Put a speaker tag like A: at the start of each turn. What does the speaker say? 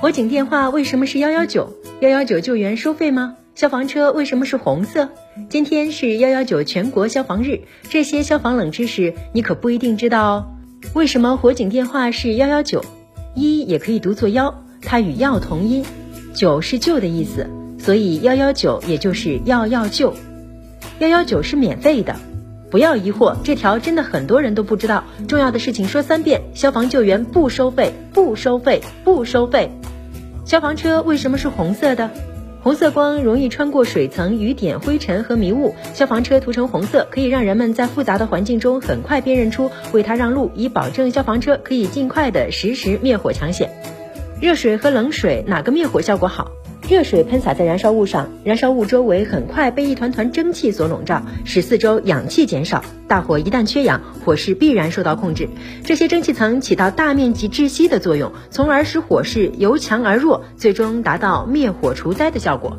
A: 火警电话为什么是幺幺九？幺幺九救援收费吗？消防车为什么是红色？今天是幺幺九全国消防日，这些消防冷知识你可不一定知道哦。为什么火警电话是幺幺九？一也可以读作幺，它与药同音，九是救的意思，所以幺幺九也就是要要救。幺幺九是免费的。不要疑惑，这条真的很多人都不知道。重要的事情说三遍：消防救援不收费，不收费，不收费。消防车为什么是红色的？红色光容易穿过水层、雨点、灰尘和迷雾，消防车涂成红色，可以让人们在复杂的环境中很快辨认出，为它让路，以保证消防车可以尽快的实时灭火抢险。热水和冷水哪个灭火效果好？热水喷洒在燃烧物上，燃烧物周围很快被一团团蒸汽所笼罩，使四周氧气减少。大火一旦缺氧，火势必然受到控制。这些蒸汽层起到大面积窒息的作用，从而使火势由强而弱，最终达到灭火除灾的效果。